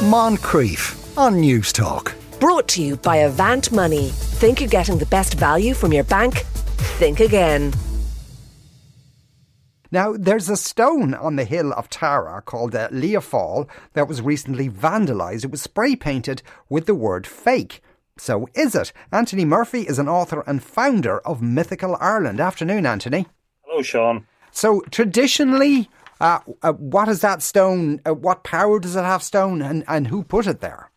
Moncrieff on Newstalk. Brought to you by Avant Money. Think you're getting the best value from your bank? Think again. Now, there's a stone on the hill of Tara called uh, Lia Fáil that was recently vandalised. It was spray painted with the word fake. So is it? Anthony Murphy is an author and founder of Mythical Ireland. Afternoon, Anthony. Hello, Sean. So traditionally, uh, uh, what is that stone? Uh, what power does it have, stone, and, and who put it there?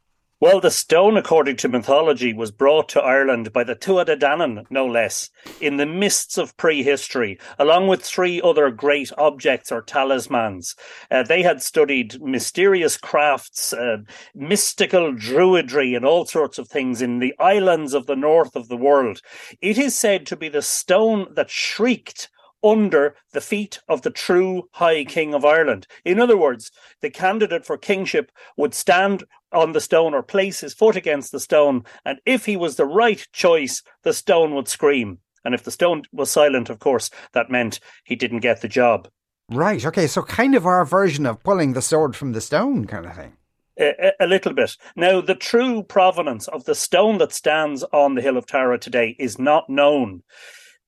Well, the stone, according to mythology, was brought to Ireland by the Tuatha De Danann, no less, in the mists of prehistory, along with three other great objects or talismans. Uh, they had studied mysterious crafts, uh, mystical druidry, and all sorts of things in the islands of the north of the world. It is said to be the stone that shrieked under the feet of the true High King of Ireland. In other words, the candidate for kingship would stand on the stone or place his foot against the stone, and if he was the right choice, the stone would scream. And if the stone was silent, of course, that meant he didn't get the job. Right, okay, so kind of our version of pulling the sword from the stone kind of thing. A, a, little bit. Now, the true provenance of the stone that stands on the Hill of Tara today is not known.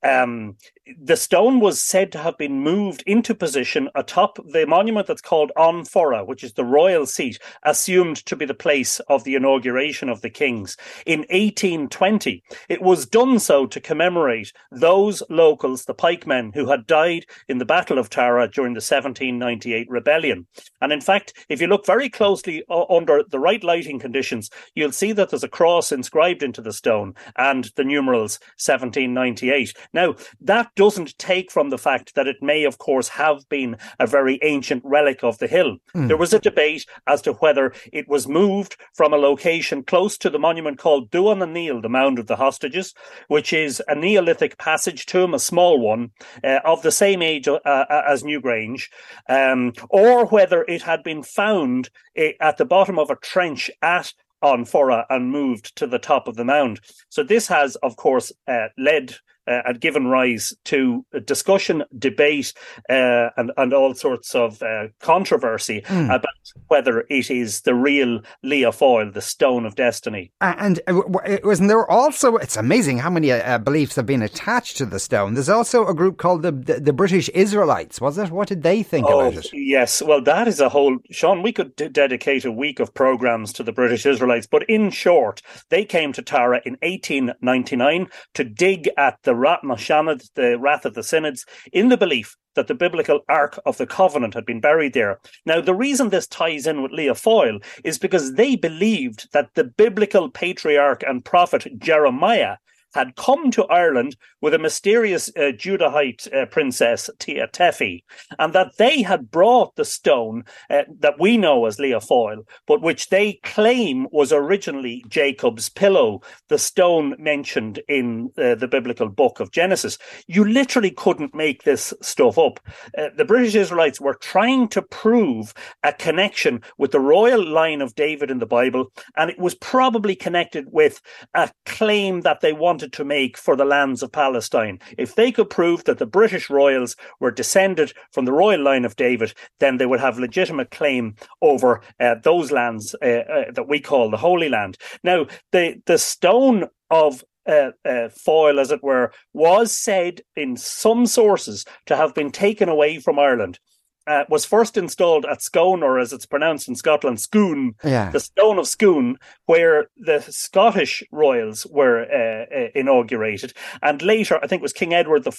Um, the stone was said to have been moved into position atop the monument that's called An Forradh, which is the royal seat, assumed to be the place of the inauguration of the kings. In 1820, it was done so to commemorate those locals, the pikemen, who had died in the Battle of Tara during the 1798 rebellion. And in fact, if you look very closely uh, under the right lighting conditions, you'll see that there's a cross inscribed into the stone and the numerals 1798. Now, that doesn't take from the fact that it may, of course, have been a very ancient relic of the hill. Mm. There was a debate as to whether it was moved from a location close to the monument called Duma na nGiall, the Mound of the Hostages, which is a Neolithic passage tomb, a small one, uh, of the same age uh, uh as Newgrange, um, or whether it had been found uh, at the bottom of a trench at An Forradh and moved to the top of the mound. So this has, of course, uh, led uh, had given rise to discussion, debate, uh, and and all sorts of uh, controversy mm. about whether it is the real Lia Fáil, the Stone of Destiny. And uh, wasn't there also? It's amazing how many uh, beliefs have been attached to the stone. There's also a group called the, the, the British Israelites. Was it? What did they think oh, about it? Yes, well, that is a whole. Sean, we could d- dedicate a week of programs to the British Israelites, but in short, they came to Tara in 1899 to dig at the Ráth na Seanadh, the Rath of the Synods, in the belief that the biblical Ark of the Covenant had been buried there. Now, the reason this ties in with Lia Fáil is because they believed that the biblical patriarch and prophet Jeremiah had come to Ireland with a mysterious uh, Judahite uh, princess, Tea Tephi, and that they had brought the stone uh, that we know as Lia Fáil, but which they claim was originally Jacob's pillow, the stone mentioned in uh, the biblical book of Genesis. You literally couldn't make this stuff up. Uh, the British Israelites were trying to prove a connection with the royal line of David in the Bible, and it was probably connected with a claim that they wanted wanted to make for the lands of Palestine. If they could prove that the British royals were descended from the royal line of David, then they would have legitimate claim over uh, those lands uh, uh, that we call the Holy Land. Now, the the stone of uh, uh, Fáil, as it were, was said in some sources to have been taken away from Ireland uh, was first installed at Scone, or as it's pronounced in Scotland, Scone, yeah. the Stone of Scone, where the Scottish royals were uh, uh, inaugurated. And later, I think it was King Edward I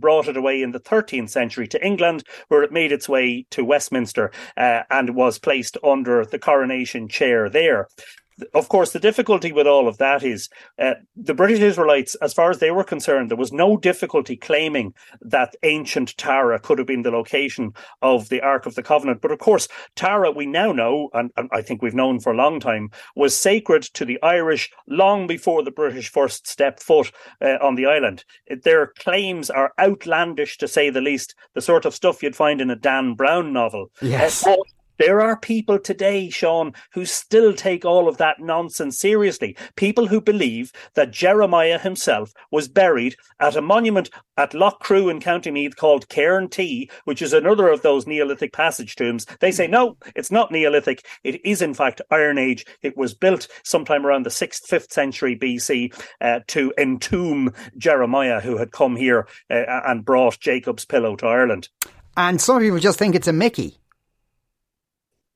brought it away in the 13th century to England, where it made its way to Westminster uh, and was placed under the coronation chair there of course, the difficulty with all of that is uh, the British Israelites, as far as they were concerned, there was no difficulty claiming that ancient Tara could have been the location of the Ark of the Covenant. But of course, Tara, we now know, and, and I think we've known for a long time, was sacred to the Irish long before the British first stepped foot uh, on the island. Their claims are outlandish, to say the least, the sort of stuff you'd find in a Dan Brown novel. Yes. Uh, There are people today, Sean, who still take all of that nonsense seriously. People who believe that Jeremiah himself was buried at a monument at Loughcrew in County Meath called Cairn T, which is another of those Neolithic passage tombs. They say, no, it's not Neolithic. It is, in fact, Iron Age. It was built sometime around the 6th, 5th century BC uh, to entomb Jeremiah, who had come here uh, and brought Jacob's pillow to Ireland. And some people just think it's a Mickey.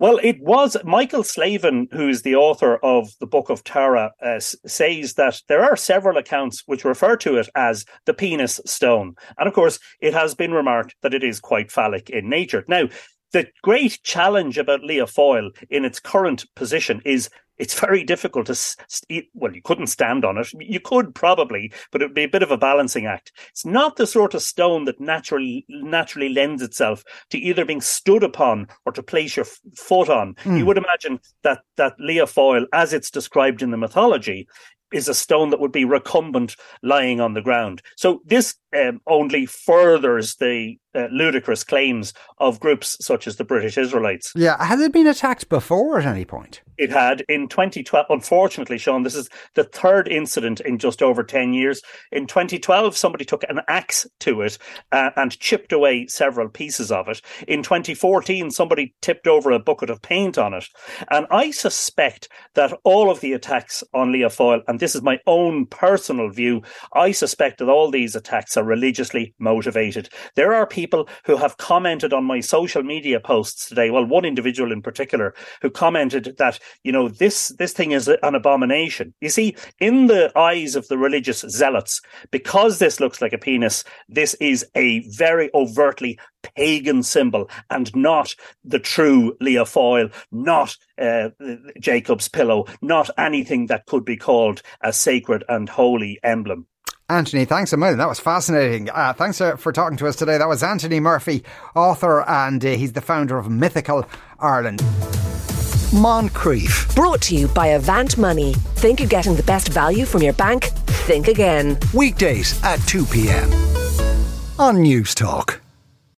Well, it was Michael Slavin, who's the author of the Book of Tara, uh, says that there are several accounts which refer to it as the penis stone. And of course, it has been remarked that it is quite phallic in nature. Now, the great challenge about Lia Fáil in its current position is it's very difficult to st- well you couldn't stand on it you could probably but it would be a bit of a balancing act it's not the sort of stone that naturally naturally lends itself to either being stood upon or to place your f- foot on mm. you would imagine that that Fáil as it's described in the mythology is a stone that would be recumbent lying on the ground. So this um, only furthers the uh, ludicrous claims of groups such as the British Israelites. Yeah, had it been attacked before at any point? It had in 2012. Unfortunately, Sean, this is the third incident in just over 10 years. In 2012, somebody took an axe to it uh, and chipped away several pieces of it. In 2014, somebody tipped over a bucket of paint on it. And I suspect that all of the attacks on Lia Fáil, and this is my own personal view, I suspect that all these attacks are religiously motivated. There are people who have commented on my social media posts today. Well, one individual in particular who commented that you know this this thing is an abomination. You see, in the eyes of the religious zealots, because this looks like a penis, this is a very overtly pagan symbol and not the true Lia Fáil, not uh, Jacob's pillow, not anything that could be called a sacred and holy emblem. Anthony, thanks a million. That was fascinating. Uh, thanks uh, for talking to us today. That was Anthony Murphy, author, and uh, he's the founder of Mythical Ireland. Moncrieff. Brought to you by Avant Money. Think you're getting the best value from your bank? Think again. Weekdays at 2 p.m. on Newstalk.